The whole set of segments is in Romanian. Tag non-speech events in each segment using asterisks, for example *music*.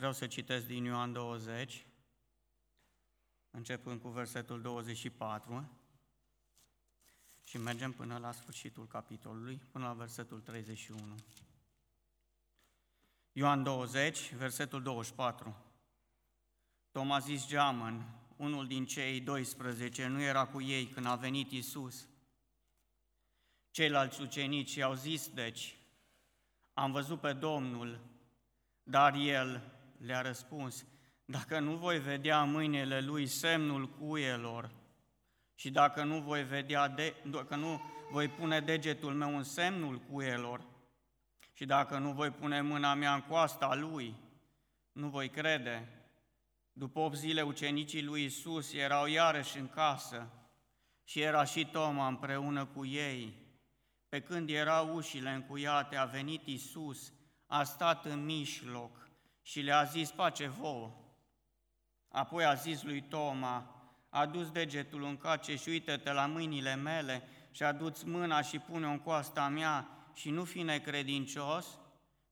Vreau să citesc din Ioan 20, începând cu versetul 24 și mergem până la sfârșitul capitolului, până la versetul 31. Ioan 20, versetul 24. Toma zis geamăn, unul din cei 12, nu era cu ei când a venit Isus. Ceilalți ucenici i-au zis, deci, am văzut pe Domnul, dar el le-a răspuns, dacă nu voi vedea mâinile lui semnul cuielor și dacă nu voi vedea, de, dacă nu voi pune degetul meu în semnul cuielor și dacă nu voi pune mâna mea în coasta lui, nu voi crede. După 8 zile, ucenicii lui Isus erau iarăși în casă și era și Toma împreună cu ei. Pe când erau ușile încuiate, a venit Isus, a stat în mijloc și le-a zis, pace vouă. Apoi a zis lui Toma, a dus degetul în cace și uită-te la mâinile mele și a dus mâna și pune-o în coasta mea și nu fi necredincios,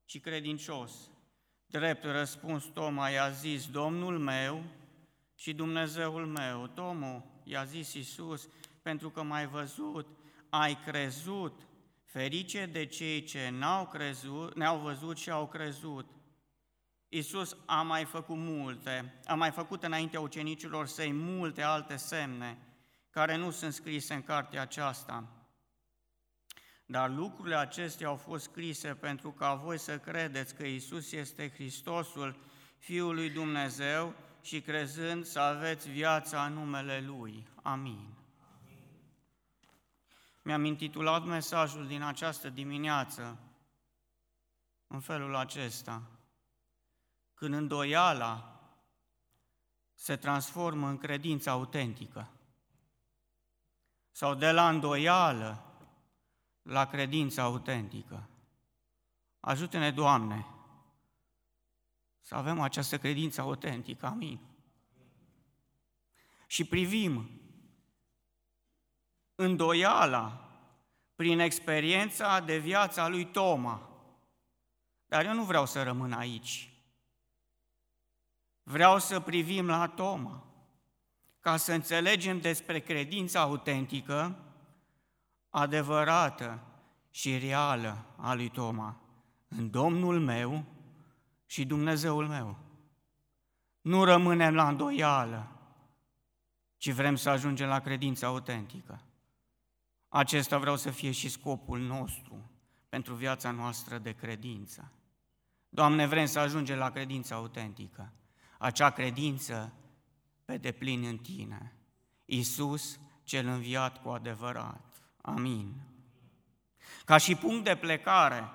ci credincios. Drept răspuns Toma i-a zis, Domnul meu și Dumnezeul meu. Tomu i-a zis Iisus, pentru că m-ai văzut, ai crezut. Ferice de cei ce n-au crezut, ne-au văzut și au crezut. Iisus a mai făcut multe, a mai făcut înaintea ucenicilor săi multe alte semne care nu sunt scrise în cartea aceasta. Dar lucrurile acestea au fost scrise pentru ca voi să credeți că Isus este Hristosul, Fiul lui Dumnezeu și crezând să aveți viața în numele Lui. Amin. Mi-am intitulat mesajul din această dimineață în felul acesta. Când îndoiala se transformă în credință autentică. Sau de la îndoială la credința autentică. Ajută-ne, Doamne, să avem această credință autentică. Amin. Și privim îndoiala prin experiența de viața lui Toma. Dar eu nu vreau să rămân aici. Vreau să privim la Toma, ca să înțelegem despre credința autentică adevărată și reală a lui Toma în Domnul meu și Dumnezeul meu. Nu rămânem la îndoială, ci vrem să ajungem la credința autentică. Acesta vreau să fie și scopul nostru pentru viața noastră de credință. Doamne, vrem să ajungem la credința autentică, acea credință pe deplin în Tine, Iisus cel înviat cu adevărat. Amin. Ca și punct de plecare,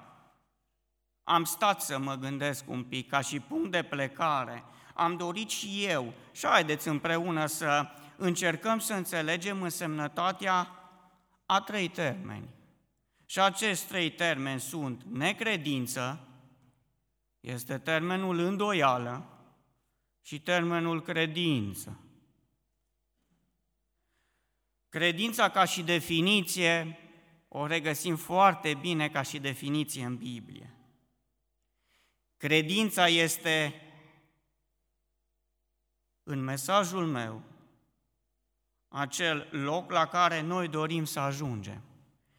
am stat să mă gândesc un pic, ca și punct de plecare, am dorit și eu, și haideți împreună să încercăm să înțelegem însemnătatea a trei termeni. Și acești trei termeni sunt necredință, este termenul îndoială și termenul credință. Credința ca și definiție o regăsim foarte bine ca și definiție în Biblie. Credința este în mesajul meu acel loc la care noi dorim să ajungem.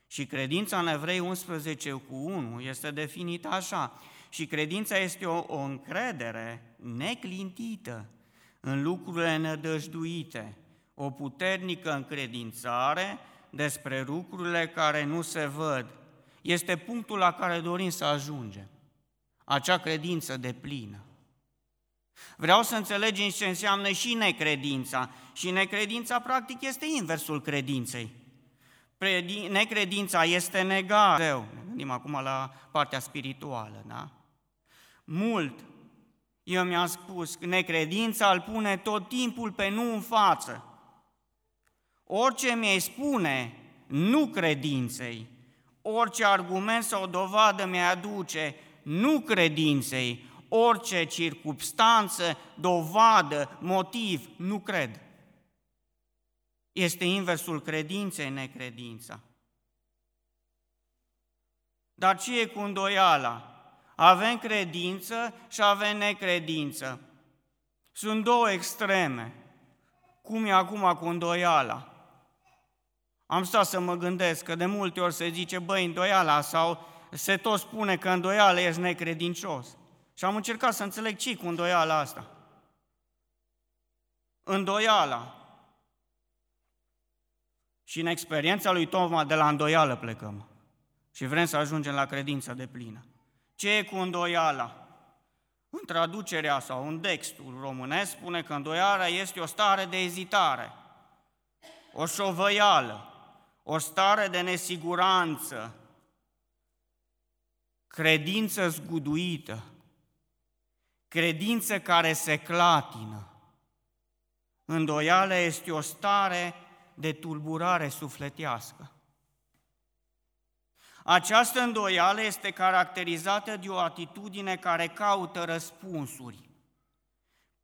Și credința în Evrei 11 cu 1 este definită așa. Și credința este o, o încredere neclintită în lucrurile nădăjduite, o puternică încredințare despre lucrurile care nu se văd. Este punctul la care dorim să ajungem. Acea credință de plină. Vreau să înțelegem ce înseamnă și necredința. Și necredința, practic, este inversul credinței. Necredința este negare. Ne gândim acum la partea spirituală, da? Mult, eu mi-am spus, necredința îl pune tot timpul pe nu în față. Orice mi-ai spune nu credinței, orice argument sau dovadă mi aduce nu credinței, orice circumstanță, dovadă, motiv, nu cred. Este inversul credinței, necredința. Dar ce e cu îndoiala? Avem credință și avem necredință. Sunt două extreme. Cum e acum cu îndoiala? Am stat să mă gândesc că de multe ori se zice, băi, îndoiala sau se tot spune că îndoiala ești necredincios. Și am încercat să înțeleg ce cu îndoiala asta. Îndoiala. Și în experiența lui Toma de la îndoială plecăm. Și vrem să ajungem la credința de plină. Ce e cu îndoiala? În traducerea sau în textul românesc spune că îndoiala este o stare de ezitare, o șovăială, o stare de nesiguranță, credință zguduită, credință care se clatină. Îndoială este o stare de tulburare sufletească. Această îndoială este caracterizată de o atitudine care caută răspunsuri,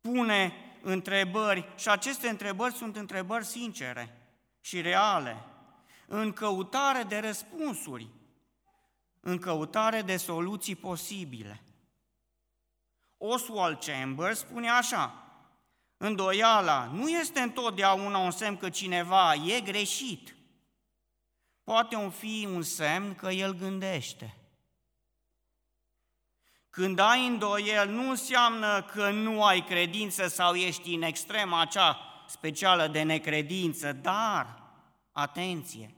pune întrebări și aceste întrebări sunt întrebări sincere și reale, în căutare de răspunsuri, în căutare de soluții posibile. Oswald Chambers spune așa, îndoiala nu este întotdeauna un semn că cineva e greșit, poate un fi un semn că el gândește. Când ai îndoiel, nu înseamnă că nu ai credință sau ești în extrema acea specială de necredință, dar, atenție,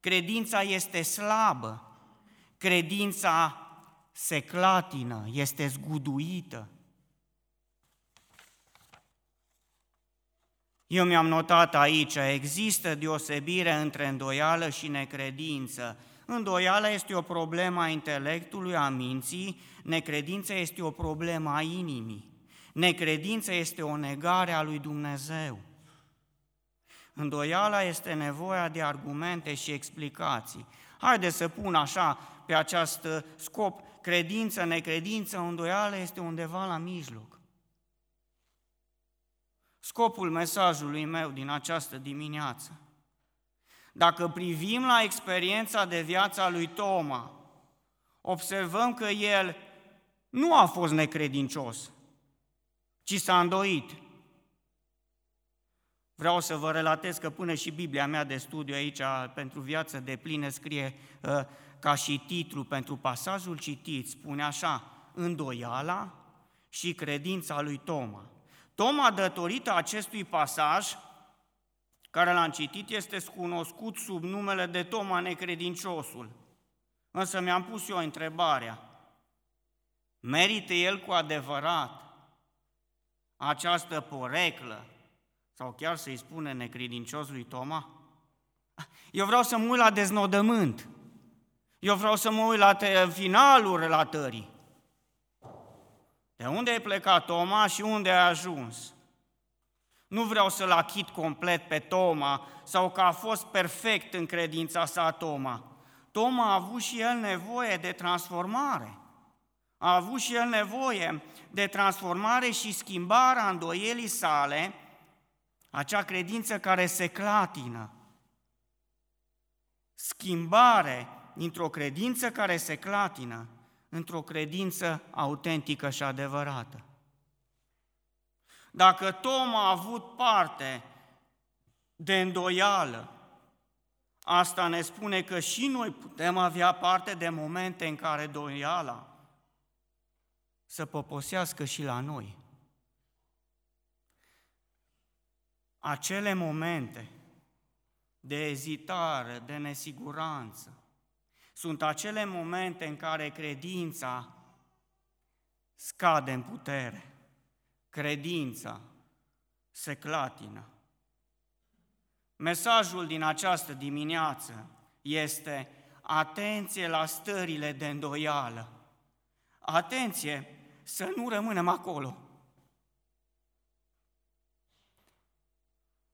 credința este slabă, credința se clatină, este zguduită. Eu mi-am notat aici, există deosebire între îndoială și necredință. Îndoială este o problemă a intelectului, a minții, necredința este o problemă a inimii. Necredința este o negare a lui Dumnezeu. Îndoiala este nevoia de argumente și explicații. Haideți să pun așa pe acest scop, credință, necredință, îndoială este undeva la mijloc. Scopul mesajului meu din această dimineață. Dacă privim la experiența de viață a lui Toma, observăm că el nu a fost necredincios, ci s-a îndoit. Vreau să vă relatez că până și Biblia mea de studiu aici pentru viață de plină scrie uh, ca și titlu pentru pasajul citit, spune așa, îndoiala și credința lui Toma. Toma, datorită acestui pasaj, care l-am citit, este cunoscut sub numele de Toma necredinciosul. Însă mi-am pus eu întrebarea, merită el cu adevărat această poreclă, sau chiar să-i spune necredincios lui Toma? Eu vreau să mă uit la deznodământ. Eu vreau să mă uit la finalul relatării. De unde ai plecat Toma și unde ai ajuns? Nu vreau să-l achit complet pe Toma sau că a fost perfect în credința sa Toma. Toma a avut și el nevoie de transformare. A avut și el nevoie de transformare și schimbarea îndoielii sale, acea credință care se clatină. Schimbare dintr-o credință care se clatină într-o credință autentică și adevărată. Dacă Tom a avut parte de îndoială, asta ne spune că și noi putem avea parte de momente în care doiala să poposească și la noi. Acele momente de ezitare, de nesiguranță, sunt acele momente în care credința scade în putere, credința se clatină. Mesajul din această dimineață este atenție la stările de îndoială. Atenție să nu rămânem acolo.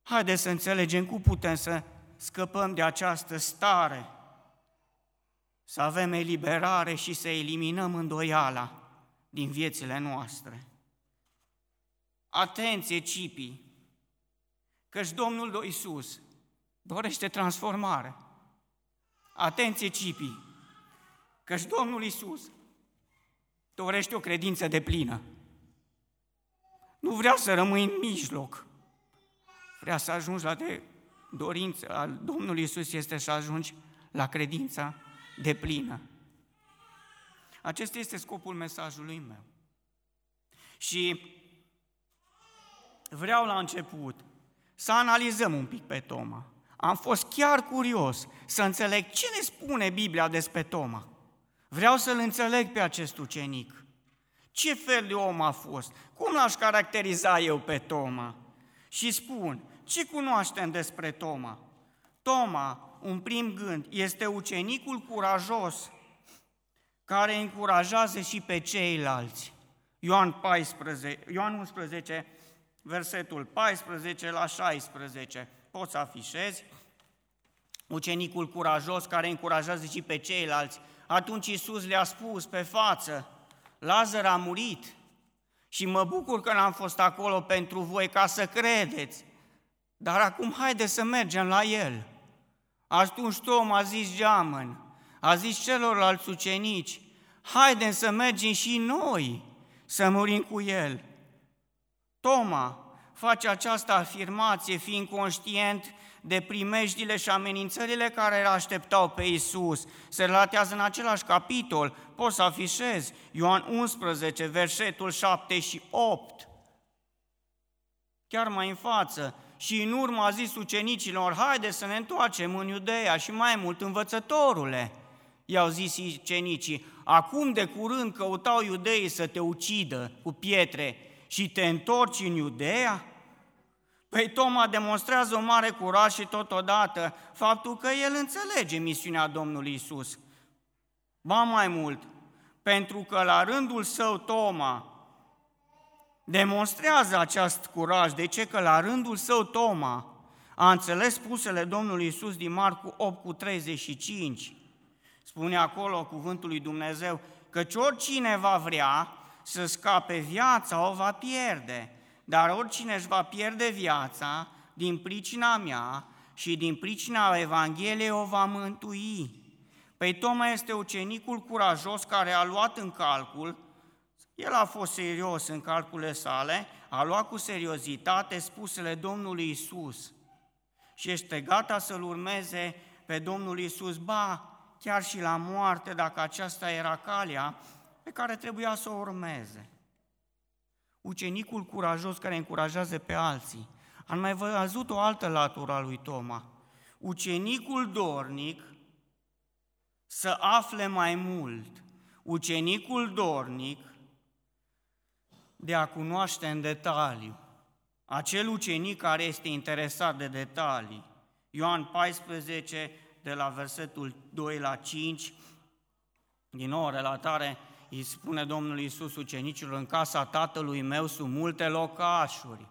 Haideți să înțelegem cum putem să scăpăm de această stare să avem eliberare și să eliminăm îndoiala din viețile noastre. Atenție, cipii, căci Domnul Iisus dorește transformare. Atenție, cipii, căci Domnul Iisus dorește o credință de plină. Nu vrea să rămâi în mijloc. Vrea să ajungi la de dorință al Domnului Isus este să ajungi la credința de plină. Acesta este scopul mesajului meu. Și vreau la început să analizăm un pic pe Toma. Am fost chiar curios să înțeleg ce ne spune Biblia despre Toma. Vreau să-l înțeleg pe acest ucenic. Ce fel de om a fost? Cum l-aș caracteriza eu pe Toma? Și spun, ce cunoaștem despre Toma? Toma, un prim gând, este ucenicul curajos care încurajează și pe ceilalți. Ioan, 14, Ioan 11, versetul 14 la 16. Poți să afișezi. Ucenicul curajos care încurajează și pe ceilalți. Atunci Iisus le-a spus pe față, Lazar a murit și mă bucur că n-am fost acolo pentru voi ca să credeți. Dar acum haide să mergem la el. Atunci Ștom a zis geamăn, a zis celorlalți ucenici, haidem să mergem și noi să murim cu el. Toma face această afirmație fiind conștient de primejdile și amenințările care îl așteptau pe Isus. Se relatează în același capitol, poți să afișezi, Ioan 11, versetul 7 și 8. Chiar mai în față, și în urmă a zis ucenicilor, haide să ne întoarcem în Iudeea și mai mult învățătorule. I-au zis ucenicii, acum de curând căutau iudeii să te ucidă cu pietre și te întorci în Iudeea? Păi Toma demonstrează o mare curaj și totodată faptul că el înțelege misiunea Domnului Isus. Ba mai mult, pentru că la rândul său Toma demonstrează acest curaj. De ce? Că la rândul său Toma a înțeles spusele Domnului Isus din Marcu 8 cu 35. Spune acolo cuvântul lui Dumnezeu, căci oricine va vrea să scape viața, o va pierde. Dar oricine își va pierde viața din pricina mea și din pricina Evangheliei o va mântui. Păi Toma este ucenicul curajos care a luat în calcul el a fost serios în calculele sale, a luat cu seriozitate spusele Domnului Isus și este gata să-L urmeze pe Domnul Isus, ba, chiar și la moarte, dacă aceasta era calea pe care trebuia să o urmeze. Ucenicul curajos care încurajează pe alții. Am mai văzut o altă latură a lui Toma. Ucenicul dornic să afle mai mult. Ucenicul dornic de a cunoaște în detaliu. Acel ucenic care este interesat de detalii. Ioan 14, de la versetul 2 la 5, din nou relatare, îi spune Domnul Iisus ucenicilor, în casa tatălui meu sunt multe locașuri.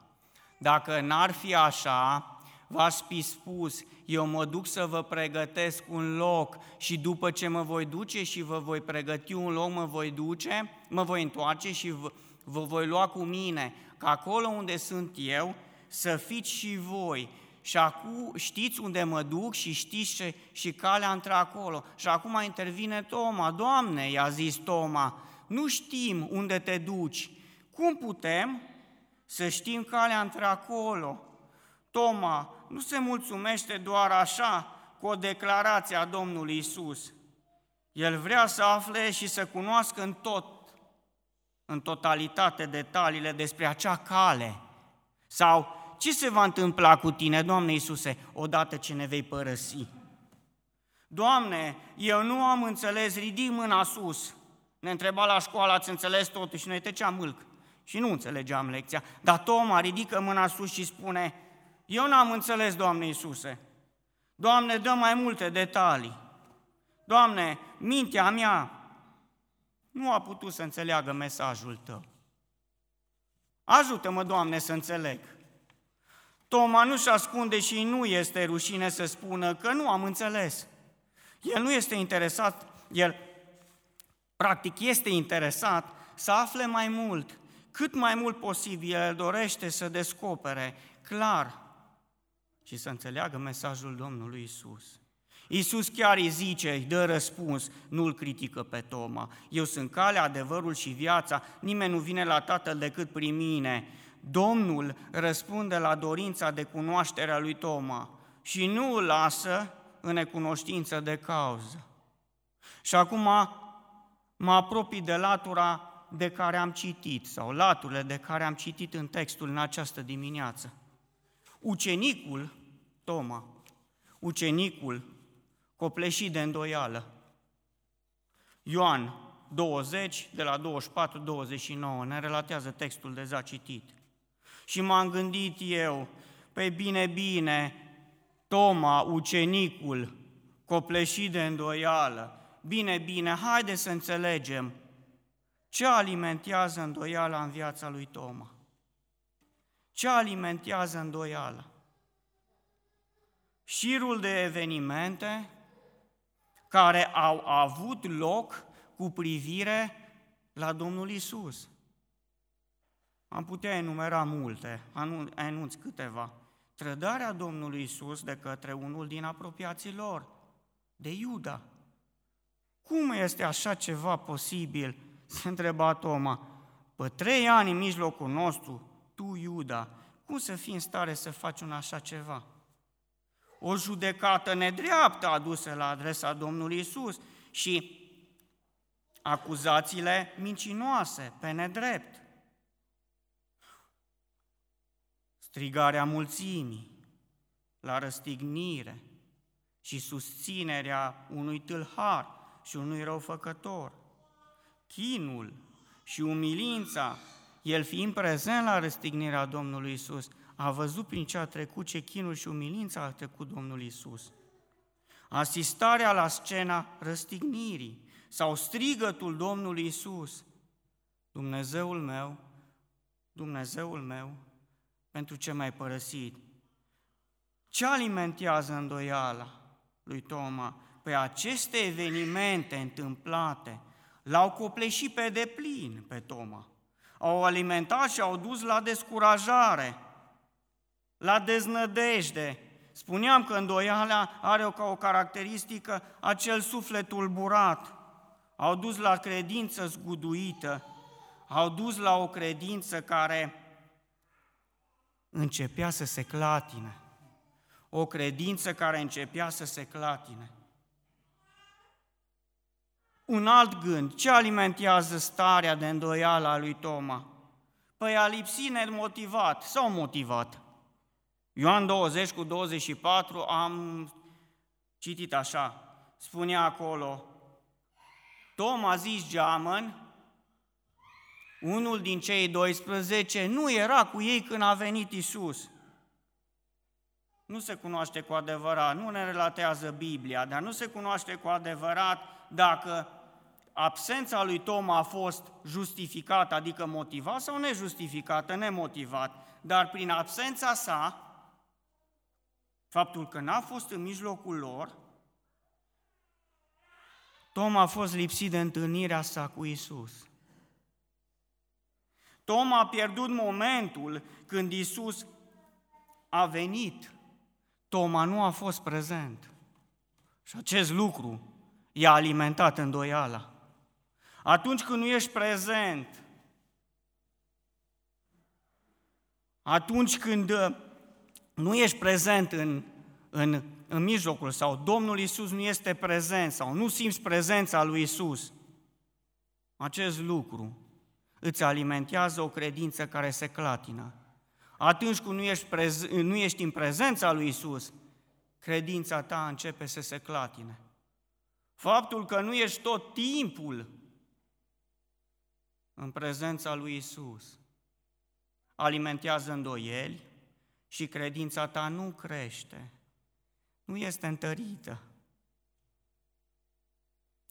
Dacă n-ar fi așa, v-aș fi spus, eu mă duc să vă pregătesc un loc și după ce mă voi duce și vă voi pregăti un loc, mă voi duce, mă voi întoarce și vă, vă voi lua cu mine, că acolo unde sunt eu, să fiți și voi. Și acum știți unde mă duc și știți și, și calea între acolo. Și acum intervine Toma. Doamne, i-a zis Toma, nu știm unde te duci. Cum putem să știm calea între acolo? Toma nu se mulțumește doar așa cu o declarație a Domnului Isus. El vrea să afle și să cunoască în tot în totalitate detaliile despre acea cale. Sau ce se va întâmpla cu tine, Doamne Iisuse, odată ce ne vei părăsi? Doamne, eu nu am înțeles, ridic mâna sus. Ne întreba la școală, ați înțeles totul și noi tăceam mâlc. Și nu înțelegeam lecția. Dar Toma ridică mâna sus și spune, eu n-am înțeles, Doamne Iisuse. Doamne, dă mai multe detalii. Doamne, mintea mea nu a putut să înțeleagă mesajul tău. Ajută-mă, Doamne, să înțeleg. Toma nu-și ascunde și nu este rușine să spună că nu am înțeles. El nu este interesat, el practic este interesat să afle mai mult, cât mai mult posibil, el dorește să descopere clar și să înțeleagă mesajul Domnului Isus. Iisus chiar îi zice, îi dă răspuns, nu-l critică pe Toma. Eu sunt calea, adevărul și viața, nimeni nu vine la Tatăl decât prin mine. Domnul răspunde la dorința de cunoaștere a lui Toma și nu îl lasă în necunoștință de cauză. Și acum mă apropii de latura de care am citit, sau laturile de care am citit în textul în această dimineață. Ucenicul, Toma, ucenicul copleșit de îndoială. Ioan 20, de la 24-29, ne relatează textul deja citit. Și m-am gândit eu, pe bine, bine, Toma, ucenicul, copleșit de îndoială, bine, bine, haide să înțelegem ce alimentează îndoiala în viața lui Toma. Ce alimentează îndoiala? Șirul de evenimente care au avut loc cu privire la Domnul Isus. Am putea enumera multe, anunț câteva. Trădarea Domnului Isus de către unul din apropiații lor, de Iuda. Cum este așa ceva posibil? Se întreba Toma. Pe trei ani în mijlocul nostru, tu, Iuda, cum să fii în stare să faci un așa ceva? O judecată nedreaptă adusă la adresa Domnului Isus și acuzațiile mincinoase pe nedrept. Strigarea mulțimii la răstignire și susținerea unui tâlhar și unui răufăcător. Chinul și umilința, el fiind prezent la răstignirea Domnului Isus, a văzut prin ce a trecut, ce chinul și umilința a trecut Domnul Isus. Asistarea la scena răstignirii sau strigătul Domnului Isus. Dumnezeul meu, Dumnezeul meu, pentru ce m-ai părăsit? Ce alimentează îndoiala lui Toma? Păi aceste evenimente întâmplate l-au copleșit pe deplin pe Toma. Au alimentat și au dus la descurajare la deznădejde. Spuneam că îndoiala are o, ca o caracteristică acel suflet tulburat. Au dus la credință zguduită, au dus la o credință care începea să se clatine. O credință care începea să se clatine. Un alt gând, ce alimentează starea de îndoială a lui Toma? Păi a lipsit nemotivat sau motivat. Ioan 20 cu 24 am citit așa, spunea acolo, Tom a zis geamăn, unul din cei 12, nu era cu ei când a venit Isus. Nu se cunoaște cu adevărat, nu ne relatează Biblia, dar nu se cunoaște cu adevărat dacă absența lui Tom a fost justificată, adică motivat sau nejustificată, nemotivat, dar prin absența sa, faptul că n-a fost în mijlocul lor, Tom a fost lipsit de întâlnirea sa cu Isus. Tom a pierdut momentul când Isus a venit. Toma nu a fost prezent. Și acest lucru i-a alimentat îndoiala. Atunci când nu ești prezent, atunci când nu ești prezent în, în, în mijlocul sau Domnul Isus nu este prezent sau nu simți prezența lui Isus, acest lucru îți alimentează o credință care se clatină. Atunci când nu ești, prez, nu ești în prezența lui Isus, credința ta începe să se clatine. Faptul că nu ești tot timpul în prezența lui Isus alimentează îndoieli, și credința ta nu crește, nu este întărită.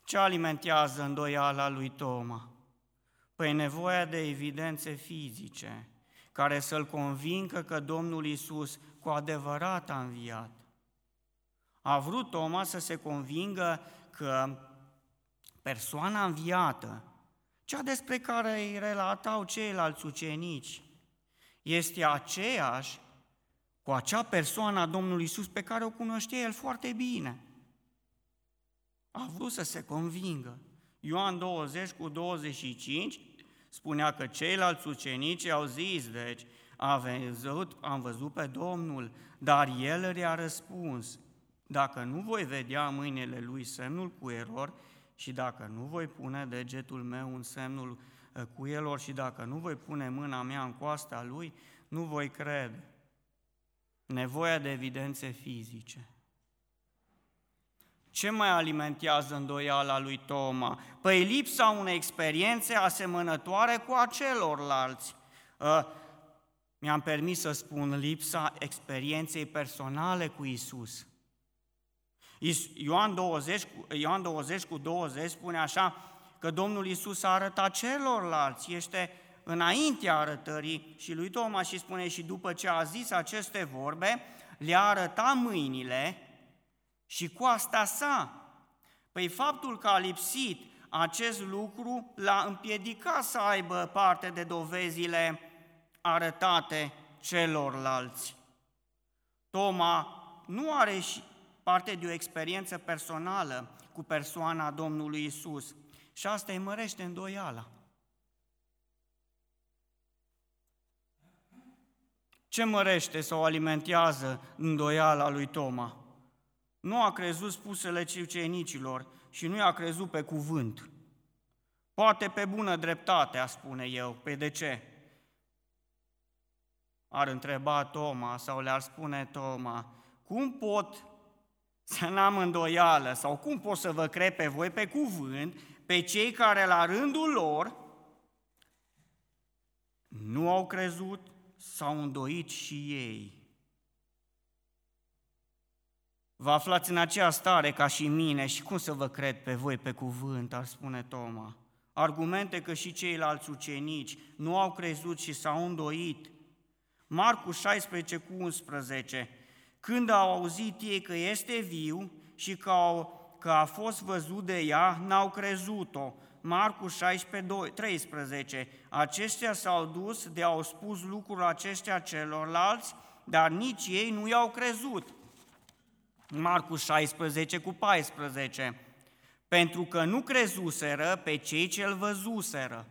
Ce alimentează îndoiala lui Toma? Păi nevoia de evidențe fizice, care să-l convincă că Domnul Isus cu adevărat a înviat. A vrut Toma să se convingă că persoana înviată, cea despre care îi relatau ceilalți ucenici, este aceeași cu acea persoană a Domnului Isus pe care o cunoștea el foarte bine. A vrut să se convingă. Ioan 20 cu 25 spunea că ceilalți ucenici au zis, deci, am văzut, am văzut pe Domnul, dar el le-a răspuns, dacă nu voi vedea mâinile lui semnul cu erori și dacă nu voi pune degetul meu în semnul uh, cu elor și dacă nu voi pune mâna mea în coasta lui, nu voi crede. Nevoia de evidențe fizice. Ce mai alimentează îndoiala lui Toma? Păi lipsa unei experiențe asemănătoare cu a celorlalți. Uh, mi-am permis să spun lipsa experienței personale cu Isus. Ioan 20, Ioan 20 cu 20 spune așa că Domnul Isus a arătat celorlalți, este înaintea arătării și lui Toma și spune și după ce a zis aceste vorbe, le-a arătat mâinile și coasta sa. Păi faptul că a lipsit acest lucru l-a împiedicat să aibă parte de dovezile arătate celorlalți. Toma nu are și parte de o experiență personală cu persoana Domnului Isus și asta îi mărește îndoiala. Ce mărește sau alimentează îndoiala lui Toma? Nu a crezut spusele ucenicilor și nu i-a crezut pe cuvânt. Poate pe bună dreptate, a spune eu. Pe de ce? Ar întreba Toma sau le-ar spune Toma, cum pot să n-am îndoială sau cum pot să vă cred pe voi pe cuvânt, pe cei care la rândul lor nu au crezut, s-au îndoit și ei. Vă aflați în aceea stare ca și mine și cum să vă cred pe voi pe cuvânt, ar spune Toma. Argumente că și ceilalți ucenici nu au crezut și s-au îndoit. Marcu 16 cu 11. Când au auzit ei că este viu și că, au, că a fost văzut de ea, n-au crezut-o. Marcu 16, 13. Aceștia s-au dus de au spus lucrul acestea celorlalți, dar nici ei nu i-au crezut. Marcu 16 cu 14. Pentru că nu crezuseră pe cei ce-l văzuseră.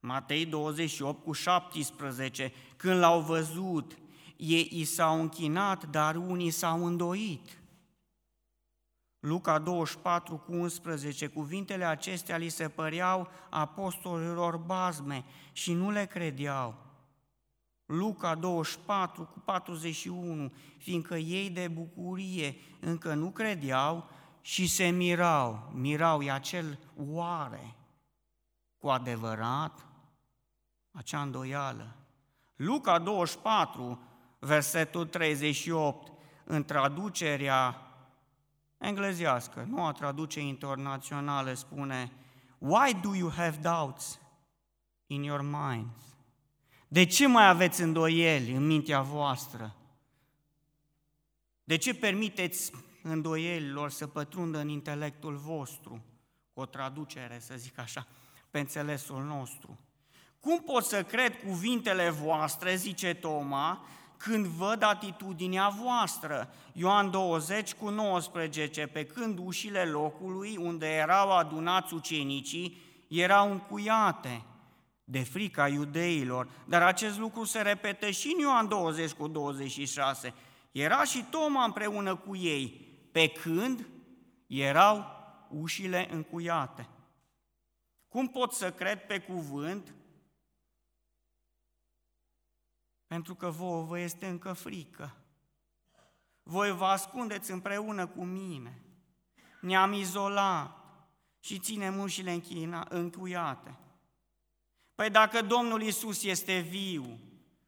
Matei 28 cu 17. Când l-au văzut, ei i s-au închinat, dar unii s-au îndoit. Luca 24 cu 11, cuvintele acestea li se păreau apostolilor bazme și nu le credeau. Luca 24 cu 41, fiindcă ei de bucurie încă nu credeau și se mirau. Mirau e acel oare, cu adevărat, acea îndoială. Luca 24, versetul 38, în traducerea englezească, nu a traduce internațională, spune Why do you have doubts in your minds? De ce mai aveți îndoieli în mintea voastră? De ce permiteți îndoielilor să pătrundă în intelectul vostru? Cu o traducere, să zic așa, pe înțelesul nostru. Cum pot să cred cuvintele voastre, zice Toma, când văd atitudinea voastră? Ioan 20 cu 19, pe când ușile locului unde erau adunați ucenicii erau încuiate de frica iudeilor, dar acest lucru se repetă și în Ioan 20 cu 26. Era și Toma împreună cu ei, pe când erau ușile încuiate. Cum pot să cred pe cuvânt pentru că vouă vă este încă frică. Voi vă ascundeți împreună cu mine. Ne-am izolat și ținem ușile închina, încuiate. Păi dacă Domnul Isus este viu,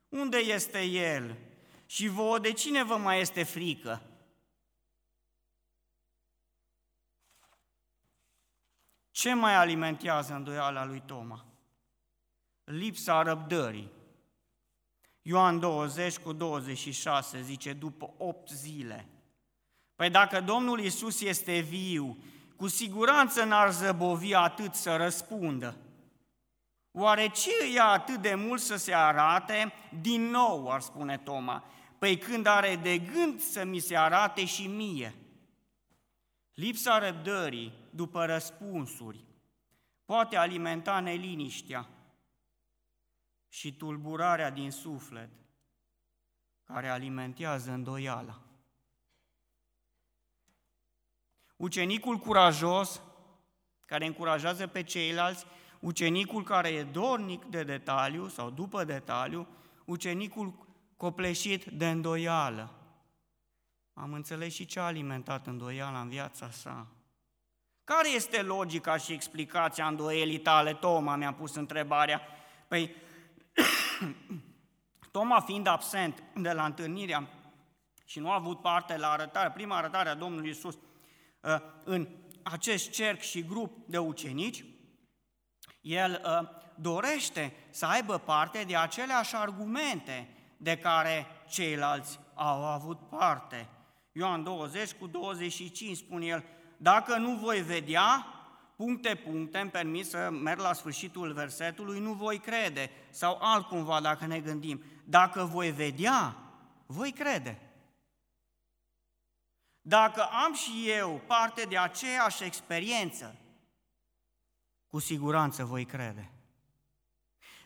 unde este El? Și vouă de cine vă mai este frică? Ce mai alimentează îndoiala lui Toma? Lipsa răbdării. Ioan 20 cu 26 zice, după 8 zile. Păi dacă Domnul Isus este viu, cu siguranță n-ar zăbovi atât să răspundă. Oare ce ia atât de mult să se arate? Din nou, ar spune Toma, păi când are de gând să mi se arate și mie. Lipsa răbdării după răspunsuri poate alimenta neliniștea și tulburarea din suflet, care alimentează îndoiala. Ucenicul curajos, care încurajează pe ceilalți, ucenicul care e dornic de detaliu sau după detaliu, ucenicul copleșit de îndoială. Am înțeles și ce a alimentat îndoiala în viața sa. Care este logica și explicația îndoielii tale, Toma? Mi-a pus întrebarea. Păi, *coughs* Toma fiind absent de la întâlnirea și nu a avut parte la arătare, prima arătare a Domnului Isus uh, în acest cerc și grup de ucenici, el uh, dorește să aibă parte de aceleași argumente de care ceilalți au avut parte. Ioan 20 cu 25 spune el, dacă nu voi vedea, puncte, puncte, îmi permis să merg la sfârșitul versetului, nu voi crede. Sau altcumva, dacă ne gândim, dacă voi vedea, voi crede. Dacă am și eu parte de aceeași experiență, cu siguranță voi crede.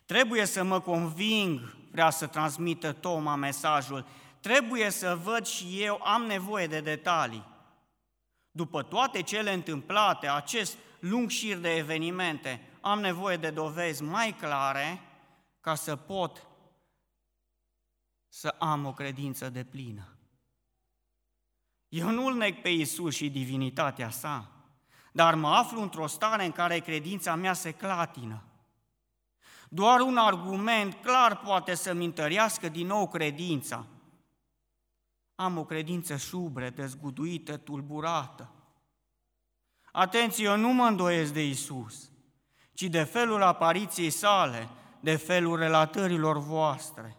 Trebuie să mă conving, vrea să transmită Toma mesajul, trebuie să văd și eu, am nevoie de detalii. După toate cele întâmplate, acest lung șir de evenimente, am nevoie de dovezi mai clare ca să pot să am o credință de plină. Eu nu-L neg pe Isus și divinitatea sa, dar mă aflu într-o stare în care credința mea se clatină. Doar un argument clar poate să-mi întărească din nou credința. Am o credință șubre, dezguduită, tulburată. Atenție, eu nu mă îndoiesc de Isus, ci de felul apariției sale, de felul relatărilor voastre.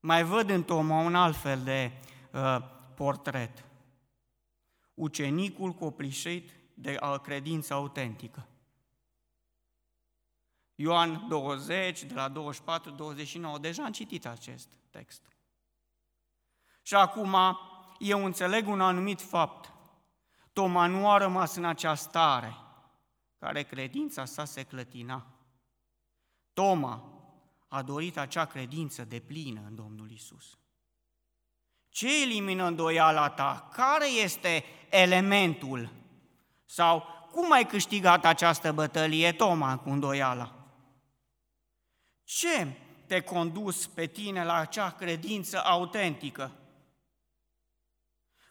Mai văd în Toma un alt fel de uh, portret. Ucenicul coplișit de uh, credință autentică. Ioan 20, de la 24-29, deja am citit acest text. Și acum eu înțeleg un anumit fapt. Toma nu a rămas în acea stare care credința sa se clătina. Toma a dorit acea credință de plină în Domnul Isus. Ce elimină îndoiala ta? Care este elementul? Sau cum ai câștigat această bătălie, Toma, cu îndoiala? Ce te condus pe tine la acea credință autentică?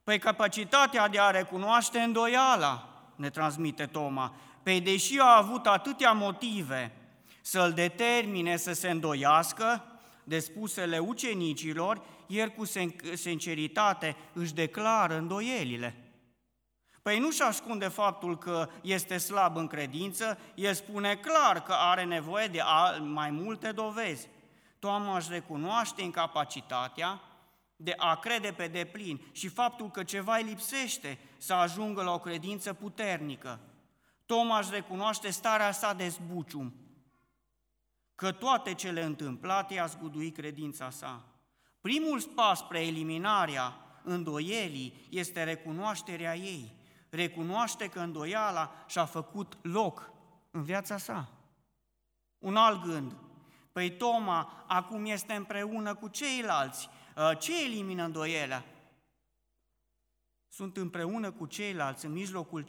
Păi capacitatea de a recunoaște îndoiala, ne transmite Toma. Păi deși a avut atâtea motive să-l determine să se îndoiască de spusele ucenicilor, el cu sinceritate își declară îndoielile. Păi nu-și ascunde faptul că este slab în credință, el spune clar că are nevoie de mai multe dovezi. Toma își recunoaște incapacitatea de a crede pe deplin și faptul că ceva îi lipsește să ajungă la o credință puternică. Toma își recunoaște starea sa de zbucium, că toate cele întâmplate i-a zguduit credința sa. Primul pas spre eliminarea îndoielii este recunoașterea ei. Recunoaște că îndoiala și-a făcut loc în viața sa. Un alt gând. Păi Toma acum este împreună cu ceilalți Uh, ce elimină îndoielea? Sunt împreună cu ceilalți, în mijlocul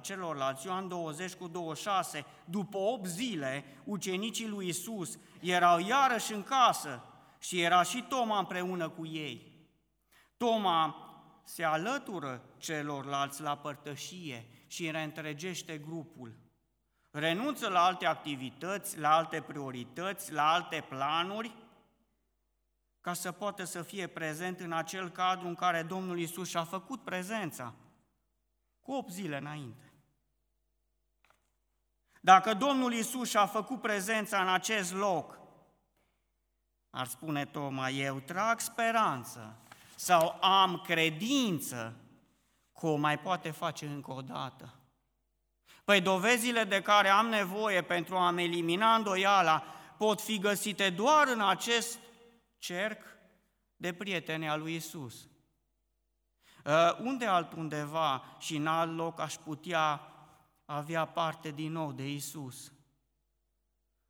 celorlalți, Ioan 20 cu 26, după 8 zile, ucenicii lui Isus erau iarăși în casă și era și Toma împreună cu ei. Toma se alătură celorlalți la părtășie și reîntregește grupul. Renunță la alte activități, la alte priorități, la alte planuri ca să poată să fie prezent în acel cadru în care Domnul Isus și-a făcut prezența cu 8 zile înainte. Dacă Domnul Isus și-a făcut prezența în acest loc, ar spune Toma, eu trag speranță sau am credință că o mai poate face încă o dată. Păi dovezile de care am nevoie pentru a-mi elimina îndoiala pot fi găsite doar în acest cerc de prieteni al lui Isus. Uh, unde altundeva și în alt loc aș putea avea parte din nou de Isus?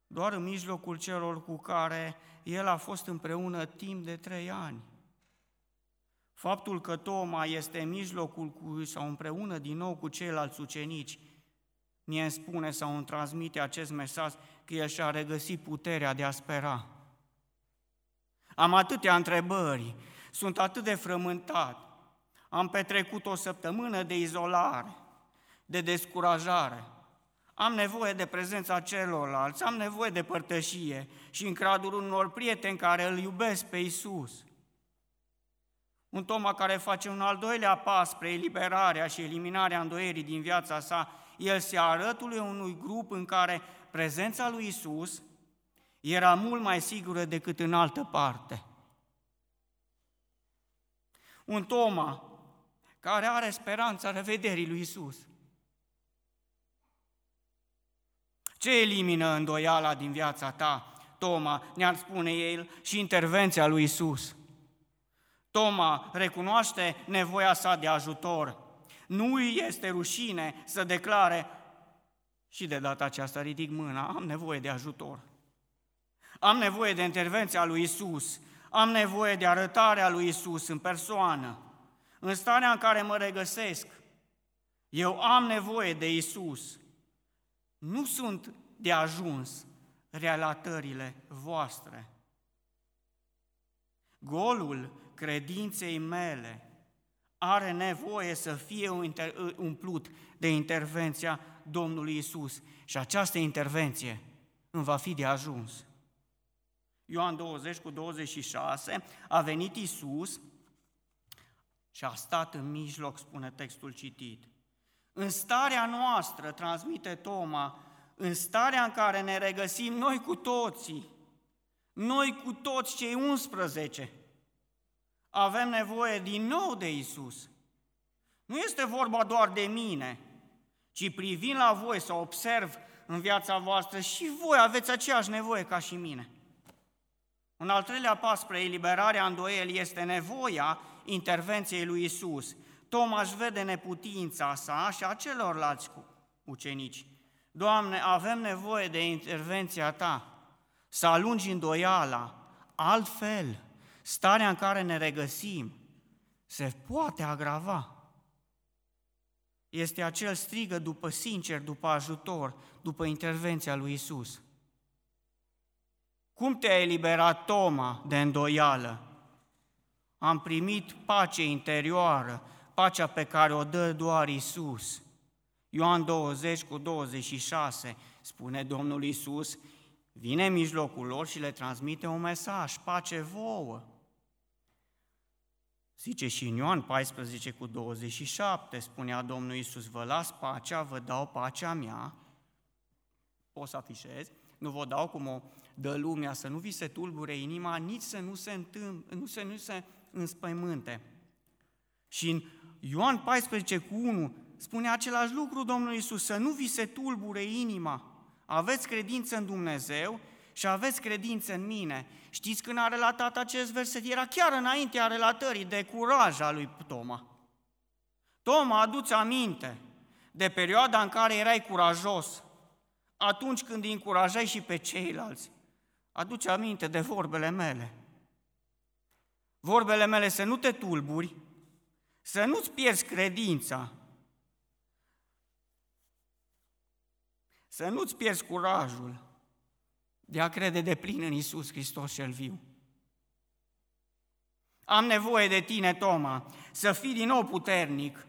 Doar în mijlocul celor cu care El a fost împreună timp de trei ani. Faptul că Toma este în mijlocul cu, sau împreună din nou cu ceilalți ucenici, ne spune sau îmi transmite acest mesaj că el și-a regăsit puterea de a spera. Am atâtea întrebări, sunt atât de frământat, am petrecut o săptămână de izolare, de descurajare, am nevoie de prezența celorlalți, am nevoie de părtășie și în cadrul unor prieteni care îl iubesc pe Isus. Un Toma care face un al doilea pas spre eliberarea și eliminarea îndoierii din viața sa, el se arătului unui grup în care prezența lui Isus era mult mai sigură decât în altă parte. Un Toma care are speranța revederii lui Isus. Ce elimină îndoiala din viața ta, Toma, ne-ar spune el, și intervenția lui Isus. Toma recunoaște nevoia sa de ajutor. Nu îi este rușine să declare, și de data aceasta ridic mâna, am nevoie de ajutor. Am nevoie de intervenția lui Isus, am nevoie de arătarea lui Isus în persoană, în starea în care mă regăsesc. Eu am nevoie de Isus. Nu sunt de ajuns relatările voastre. Golul credinței mele are nevoie să fie umplut de intervenția Domnului Isus. Și această intervenție îmi va fi de ajuns. Ioan 20 cu 26, a venit Isus și a stat în mijloc, spune textul citit. În starea noastră, transmite Toma, în starea în care ne regăsim noi cu toții, noi cu toți cei 11, avem nevoie din nou de Isus. Nu este vorba doar de mine, ci privind la voi să observ în viața voastră și voi aveți aceeași nevoie ca și mine. Un al treilea pas spre eliberarea îndoielii este nevoia intervenției lui Isus. Toma își vede neputința sa și a celorlalți ucenici. Doamne, avem nevoie de intervenția Ta, să alungi îndoiala, altfel starea în care ne regăsim se poate agrava. Este acel strigă după sincer, după ajutor, după intervenția lui Isus. Cum te-a eliberat Toma de îndoială? Am primit pace interioară, pacea pe care o dă doar Isus. Ioan 20 cu 26 spune Domnul Isus, vine în mijlocul lor și le transmite un mesaj, pace vouă. Zice și în Ioan 14 cu 27, spunea Domnul Iisus, vă las pacea, vă dau pacea mea, o să afișez, nu vă dau cum o dă lumea, să nu vi se tulbure inima, nici să nu se, întâm, nu se, nu se înspăimânte. Și în Ioan 14 cu 1 spune același lucru Domnul Iisus, să nu vi se tulbure inima, aveți credință în Dumnezeu și aveți credință în mine. Știți când a relatat acest verset? Era chiar înaintea relatării de curaj a lui Toma. Toma, aduți aminte de perioada în care erai curajos, atunci când îi încurajai și pe ceilalți. Aduce aminte de vorbele mele. Vorbele mele să nu te tulburi, să nu-ți pierzi credința, să nu-ți pierzi curajul, de a crede de plin în Isus Hristos cel viu. Am nevoie de tine, Toma, să fii din nou puternic,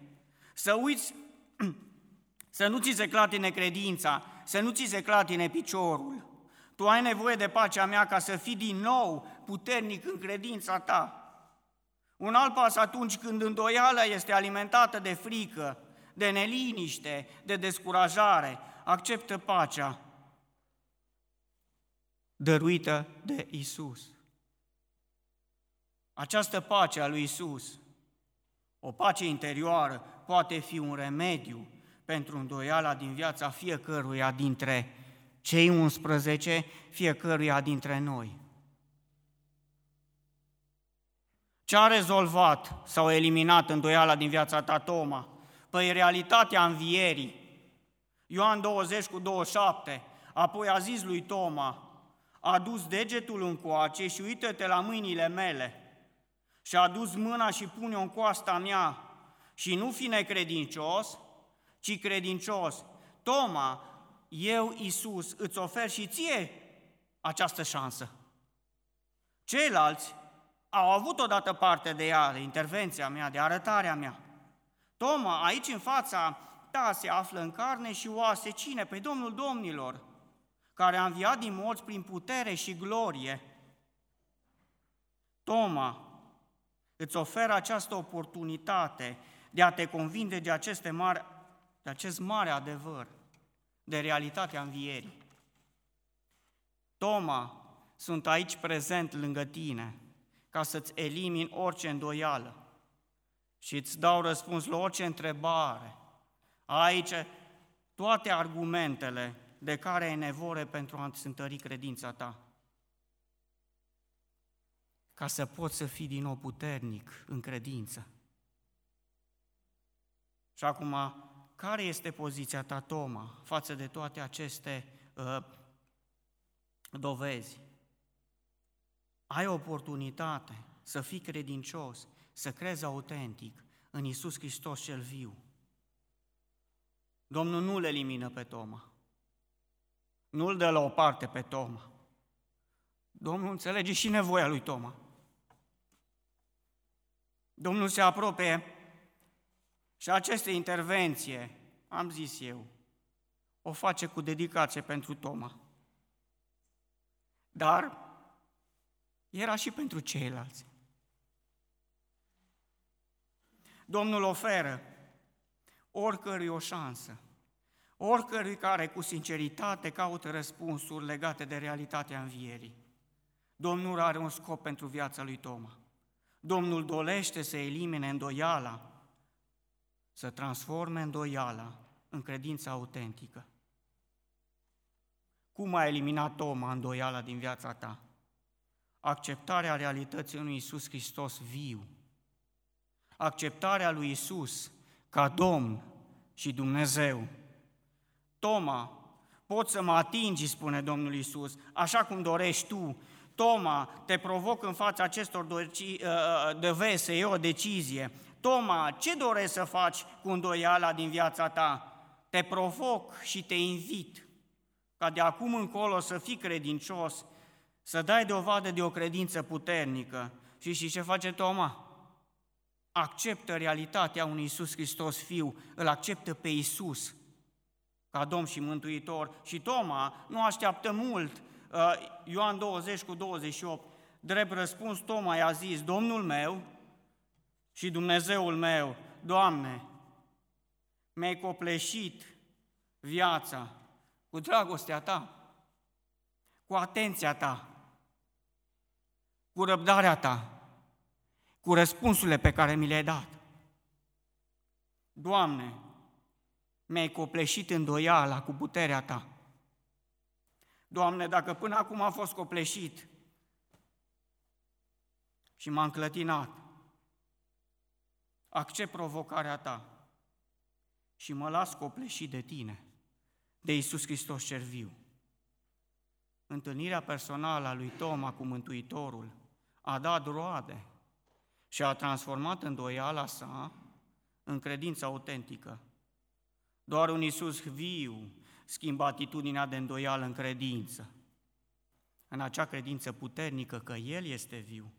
să uiți, *clears throat* să nu ți se clatine credința, să nu ți se clatine piciorul. Tu ai nevoie de pacea mea ca să fii din nou puternic în credința ta. Un alt pas atunci când îndoiala este alimentată de frică, de neliniște, de descurajare, acceptă pacea dăruită de Isus. Această pace a lui Isus, o pace interioară, poate fi un remediu pentru îndoiala din viața fiecăruia dintre cei 11, fiecăruia dintre noi. Ce a rezolvat sau eliminat îndoiala din viața ta, Toma? Păi realitatea învierii. Ioan 20 cu 27, apoi a zis lui Toma, a dus degetul în coace și uită-te la mâinile mele. Și a dus mâna și pune-o în coasta mea și nu fi necredincios, ci credincios. Toma, eu, Iisus, îți ofer și ție această șansă. Ceilalți au avut odată parte de ea, de intervenția mea, de arătarea mea. Toma, aici în fața ta se află în carne și oase cine? Păi Domnul Domnilor, care a înviat din morți prin putere și glorie. Toma, îți oferă această oportunitate de a te convinge de, aceste mari, de acest mare adevăr, de realitatea învierii. Toma, sunt aici prezent lângă tine ca să-ți elimin orice îndoială și îți dau răspuns la orice întrebare. Aici toate argumentele de care ai nevoie pentru a-ți întări credința ta. Ca să poți să fii din nou puternic în credință. Și acum, care este poziția ta, Toma, față de toate aceste uh, dovezi? Ai oportunitate să fii credincios, să crezi autentic în Isus Hristos cel viu. Domnul nu le elimină pe Toma. Nu îl dă la o parte pe Toma. Domnul înțelege și nevoia lui Toma. Domnul se apropie și aceste intervenție, am zis eu, o face cu dedicație pentru Toma. Dar era și pentru ceilalți. Domnul oferă oricărui o șansă, oricărui care cu sinceritate caută răspunsuri legate de realitatea învierii. Domnul are un scop pentru viața lui Toma. Domnul dolește să elimine îndoiala, să transforme îndoiala în credința autentică. Cum a eliminat Toma îndoiala din viața ta? Acceptarea realității unui Iisus Hristos viu, acceptarea lui Isus ca Domn și Dumnezeu. Toma, poți să mă atingi, spune Domnul Isus, așa cum dorești tu. Toma, te provoc în fața acestor dovezi uh, uh, să iei o decizie. Toma, ce dorești să faci cu îndoiala din viața ta? Te provoc și te invit ca de acum încolo să fii credincios, să dai dovadă de o credință puternică. Și și ce face Toma? acceptă realitatea unui Iisus Hristos Fiu, îl acceptă pe Iisus ca Domn și Mântuitor. Și Toma nu așteaptă mult, uh, Ioan 20 cu 28, drept răspuns Toma i-a zis, Domnul meu și Dumnezeul meu, Doamne, mi-ai copleșit viața cu dragostea Ta, cu atenția Ta, cu răbdarea Ta cu răspunsurile pe care mi le-ai dat. Doamne, mi-ai copleșit îndoiala cu puterea Ta. Doamne, dacă până acum a fost copleșit și m-a înclătinat, accept provocarea Ta și mă las copleșit de Tine, de Iisus Hristos cel viu. Întâlnirea personală a lui Toma cu Mântuitorul a dat roade și a transformat îndoiala sa în credință autentică. Doar un Iisus viu schimbă atitudinea de îndoială în credință, în acea credință puternică că El este viu.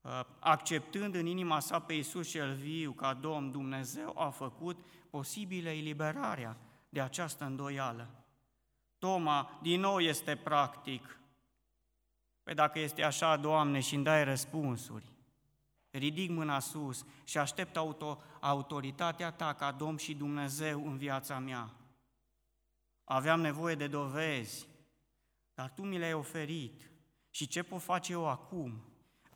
Uh, acceptând în inima sa pe Iisus cel viu ca Domn Dumnezeu, a făcut posibilă eliberarea de această îndoială. Toma, din nou, este practic Păi dacă este așa, Doamne, și îmi dai răspunsuri, ridic mâna sus și aștept auto, autoritatea Ta ca Domn și Dumnezeu în viața mea. Aveam nevoie de dovezi, dar Tu mi le-ai oferit. Și ce pot face eu acum?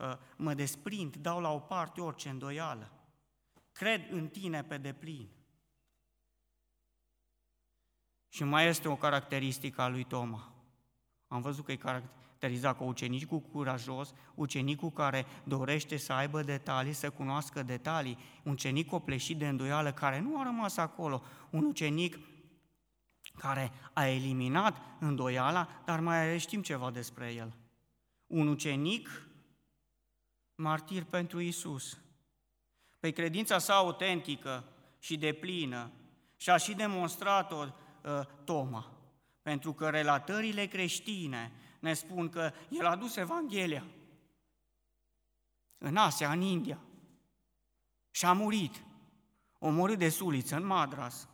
Ă, mă desprind, dau la o parte orice îndoială. Cred în Tine pe deplin. Și mai este o caracteristică a lui Toma. Am văzut că e caracterizat ca ucenicul curajos, ucenicul care dorește să aibă detalii, să cunoască detalii, un ucenic copleșit de îndoială care nu a rămas acolo, un ucenic care a eliminat îndoiala, dar mai știm ceva despre el. Un ucenic martir pentru Isus. Pe credința sa autentică și deplină și-a și demonstrat-o uh, Toma, pentru că relatările creștine ne spun că el a dus Evanghelia în Asia, în India, și a murit, omorât de suliță în Madras.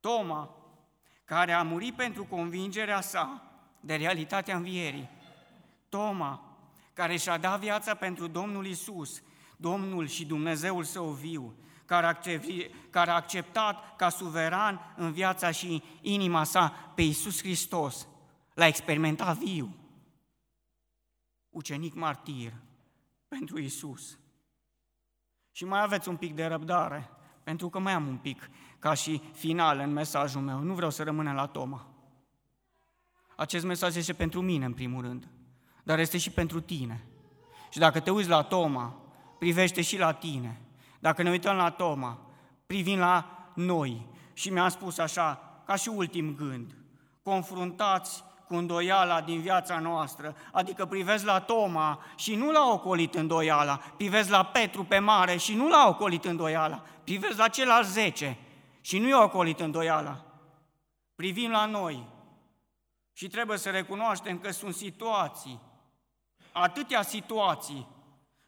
Toma, care a murit pentru convingerea sa de realitatea învierii. Toma, care și-a dat viața pentru Domnul Isus, Domnul și Dumnezeul său viu, care a acceptat ca suveran în viața și inima sa pe Isus Hristos, l-a experimentat viu. Ucenic martir pentru Isus. Și mai aveți un pic de răbdare, pentru că mai am un pic ca și final în mesajul meu. Nu vreau să rămânem la Toma. Acest mesaj este pentru mine, în primul rând, dar este și pentru tine. Și dacă te uiți la Toma, privește și la tine. Dacă ne uităm la Toma, privim la noi. Și mi-a spus așa, ca și ultim gând, confruntați cu îndoiala din viața noastră, adică privesc la Toma și nu l-a ocolit îndoiala, privesc la Petru pe mare și nu l-a ocolit îndoiala, privesc la celălalt zece și nu i-a ocolit îndoiala. Privim la noi și trebuie să recunoaștem că sunt situații, atâtea situații,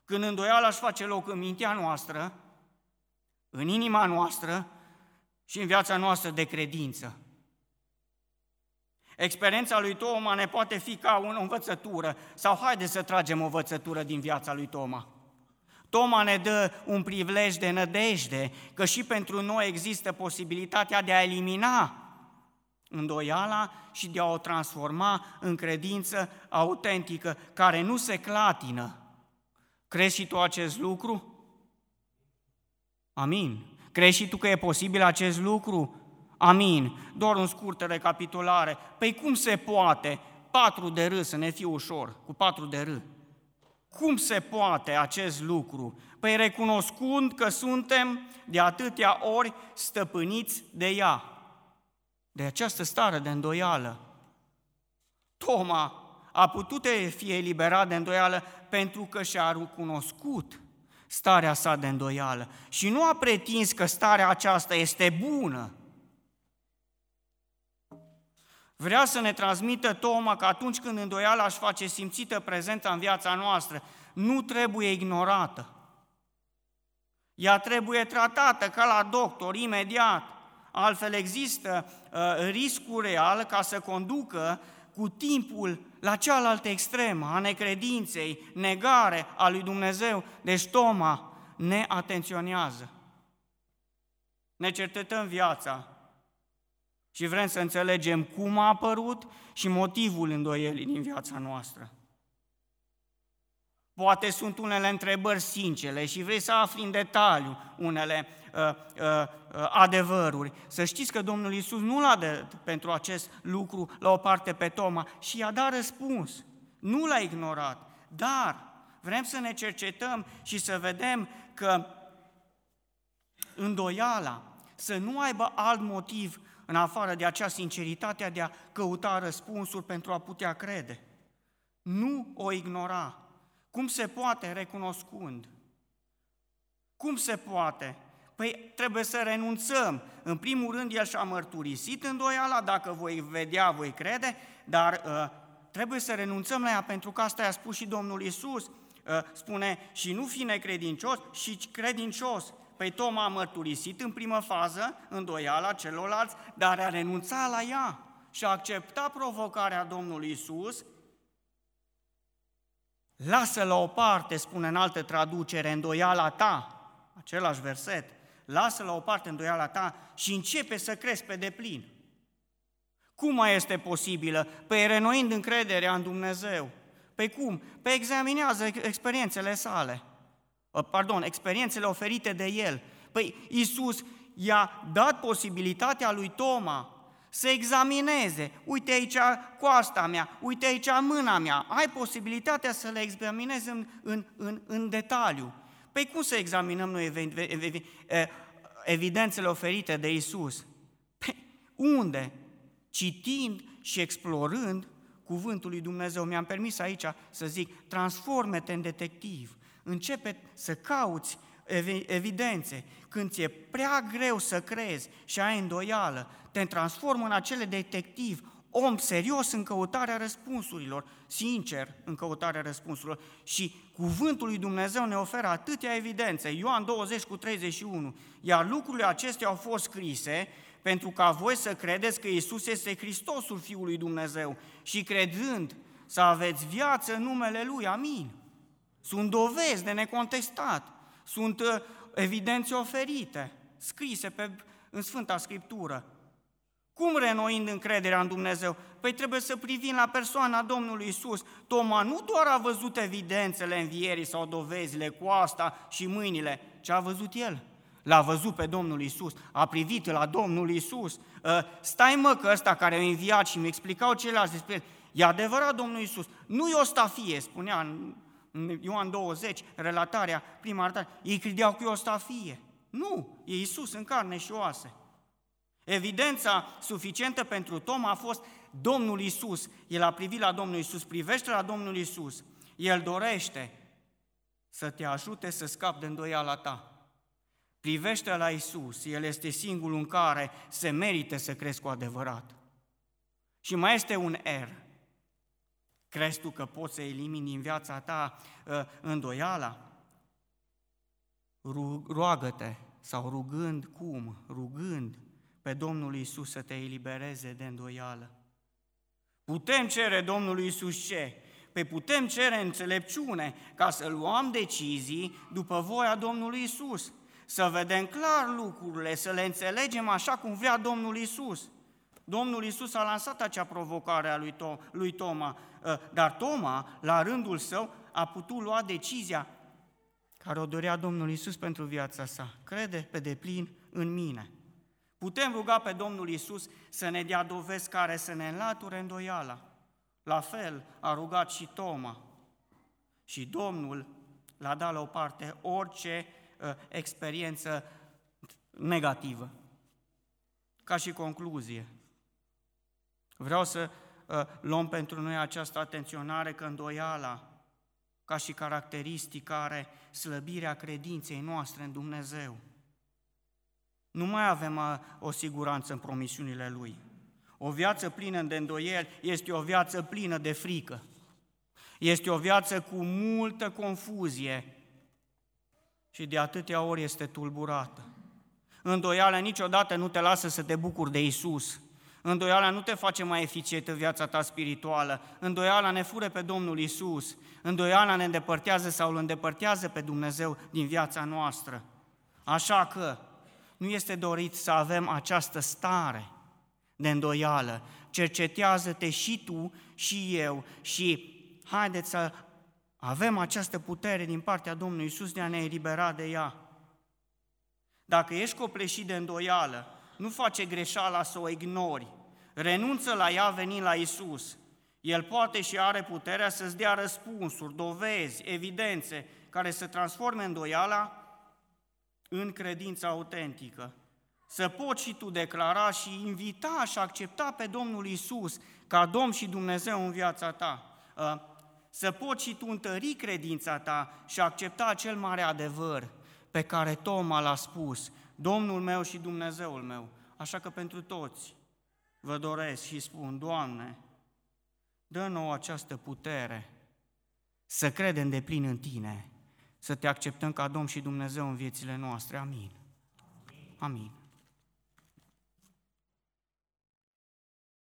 când îndoiala își face loc în mintea noastră, în inima noastră și în viața noastră de credință. Experiența lui Toma ne poate fi ca o învățătură sau haide să tragem o învățătură din viața lui Toma. Toma ne dă un privilej de nădejde că și pentru noi există posibilitatea de a elimina îndoiala și de a o transforma în credință autentică care nu se clatină. Crezi și tu acest lucru? Amin. Crezi și tu că e posibil acest lucru? Amin. Doar un scurtă recapitulare. Păi cum se poate patru de râs să ne fie ușor, cu patru de râ? Cum se poate acest lucru? Păi recunoscând că suntem de atâtea ori stăpâniți de ea, de această stare de îndoială. Toma a putut fi eliberat de îndoială pentru că și-a recunoscut starea sa de îndoială și nu a pretins că starea aceasta este bună, Vrea să ne transmită Toma că atunci când îndoiala își face simțită prezența în viața noastră, nu trebuie ignorată. Ea trebuie tratată ca la doctor, imediat. Altfel există uh, riscul real ca să conducă cu timpul la cealaltă extremă a necredinței, negare a lui Dumnezeu. Deci Toma ne atenționează. Ne cercetăm viața și vrem să înțelegem cum a apărut și motivul îndoielii din viața noastră. Poate sunt unele întrebări sincere și vrei să afli în detaliu unele uh, uh, uh, adevăruri. Să știți că Domnul Isus nu l-a dat pentru acest lucru la o parte pe Toma și i-a dat răspuns. Nu l-a ignorat. Dar vrem să ne cercetăm și să vedem că îndoiala să nu aibă alt motiv în afară de acea sinceritate de a căuta răspunsuri pentru a putea crede. Nu o ignora. Cum se poate recunoscând? Cum se poate? Păi trebuie să renunțăm. În primul rând, el și-a mărturisit îndoiala, dacă voi vedea, voi crede, dar uh, trebuie să renunțăm la ea, pentru că asta i-a spus și Domnul Isus. Uh, spune, și nu fi necredincios, și credincios. Păi Toma a mărturisit în primă fază îndoiala celorlalți, dar a renunțat la ea și a acceptat provocarea Domnului Isus. Lasă la o parte, spune în altă traducere, îndoiala ta, același verset, lasă la o parte îndoiala ta și începe să crezi pe deplin. Cum mai este posibilă? Păi renoind încrederea în Dumnezeu. Păi cum? Păi examinează experiențele sale. Uh, pardon, experiențele oferite de el. Păi Iisus i-a dat posibilitatea lui Toma să examineze. Uite aici coasta mea, uite aici mâna mea. Ai posibilitatea să le examinezi în, în, în, în detaliu. Păi cum să examinăm noi evidențele oferite de Isus? Păi unde? Citind și explorând cuvântul lui Dumnezeu. Mi-am permis aici să zic, transforme-te în detectiv. Începe să cauți evidențe. Când ți-e prea greu să crezi și ai îndoială, te transformă în acele detectiv, om serios în căutarea răspunsurilor, sincer în căutarea răspunsurilor. Și cuvântul lui Dumnezeu ne oferă atâtea evidențe. Ioan 20 cu 31. Iar lucrurile acestea au fost scrise pentru ca voi să credeți că Isus este Hristosul Fiului Dumnezeu și credând să aveți viață în numele Lui. Amin. Sunt dovezi de necontestat, sunt uh, evidențe oferite, scrise pe, în Sfânta Scriptură. Cum renoind încrederea în Dumnezeu? Păi trebuie să privim la persoana Domnului Isus. Toma nu doar a văzut evidențele învierii sau dovezile cu asta și mâinile, ce a văzut el. L-a văzut pe Domnul Isus, a privit la Domnul Isus. Ă, stai mă că ăsta care a înviat și mi explicau ceilalți despre el, e adevărat Domnul Isus, nu e o stafie, spunea în Ioan 20, relatarea, prima arătare, ei credeau că e o stafie. Nu, e Isus în carne și oase. Evidența suficientă pentru Toma a fost Domnul Isus. El a privit la Domnul Isus, privește la Domnul Isus. El dorește să te ajute să scapi de îndoiala ta. Privește la Isus, El este singurul în care se merită să crezi cu adevărat. Și mai este un R. Crezi tu că poți să elimini din viața ta uh, îndoiala? Roagă-te sau rugând cum? Rugând pe Domnul Isus să te elibereze de îndoială. Putem cere Domnului Isus ce? Păi putem cere înțelepciune ca să luăm decizii după voia Domnului Isus, să vedem clar lucrurile, să le înțelegem așa cum vrea Domnul Isus. Domnul Isus a lansat acea provocare a lui, to- lui Toma, ă, dar Toma, la rândul său, a putut lua decizia care o dorea Domnul Isus pentru viața sa. Crede pe deplin în mine. Putem ruga pe Domnul Isus să ne dea dovezi care să ne înlăture îndoiala. La fel a rugat și Toma. Și Domnul l-a dat la o parte orice uh, experiență negativă. Ca și concluzie, vreau să uh, luăm pentru noi această atenționare că îndoiala, ca și caracteristică, are slăbirea credinței noastre în Dumnezeu. Nu mai avem uh, o siguranță în promisiunile Lui. O viață plină de îndoieli este o viață plină de frică. Este o viață cu multă confuzie și de atâtea ori este tulburată. Îndoiala niciodată nu te lasă să te bucuri de Isus. Îndoiala nu te face mai eficientă viața ta spirituală. Îndoiala ne fură pe Domnul Isus. Îndoiala ne îndepărtează sau îl îndepărtează pe Dumnezeu din viața noastră. Așa că nu este dorit să avem această stare de îndoială. Cercetează-te și tu și eu și haideți să avem această putere din partea Domnului Isus de a ne elibera de ea. Dacă ești copleșit de îndoială, nu face greșeala să o ignori. Renunță la ea venind la Isus. El poate și are puterea să-ți dea răspunsuri, dovezi, evidențe care să transforme îndoiala în credința autentică. Să poți și tu declara și invita și accepta pe Domnul Isus ca Domn și Dumnezeu în viața ta. Ă, să poți și tu întări credința ta și accepta acel mare adevăr pe care Toma l-a spus, Domnul meu și Dumnezeul meu. Așa că pentru toți vă doresc și spun, Doamne, dă nouă această putere să credem de plin în Tine să te acceptăm ca Domn și Dumnezeu în viețile noastre. Amin. Amin.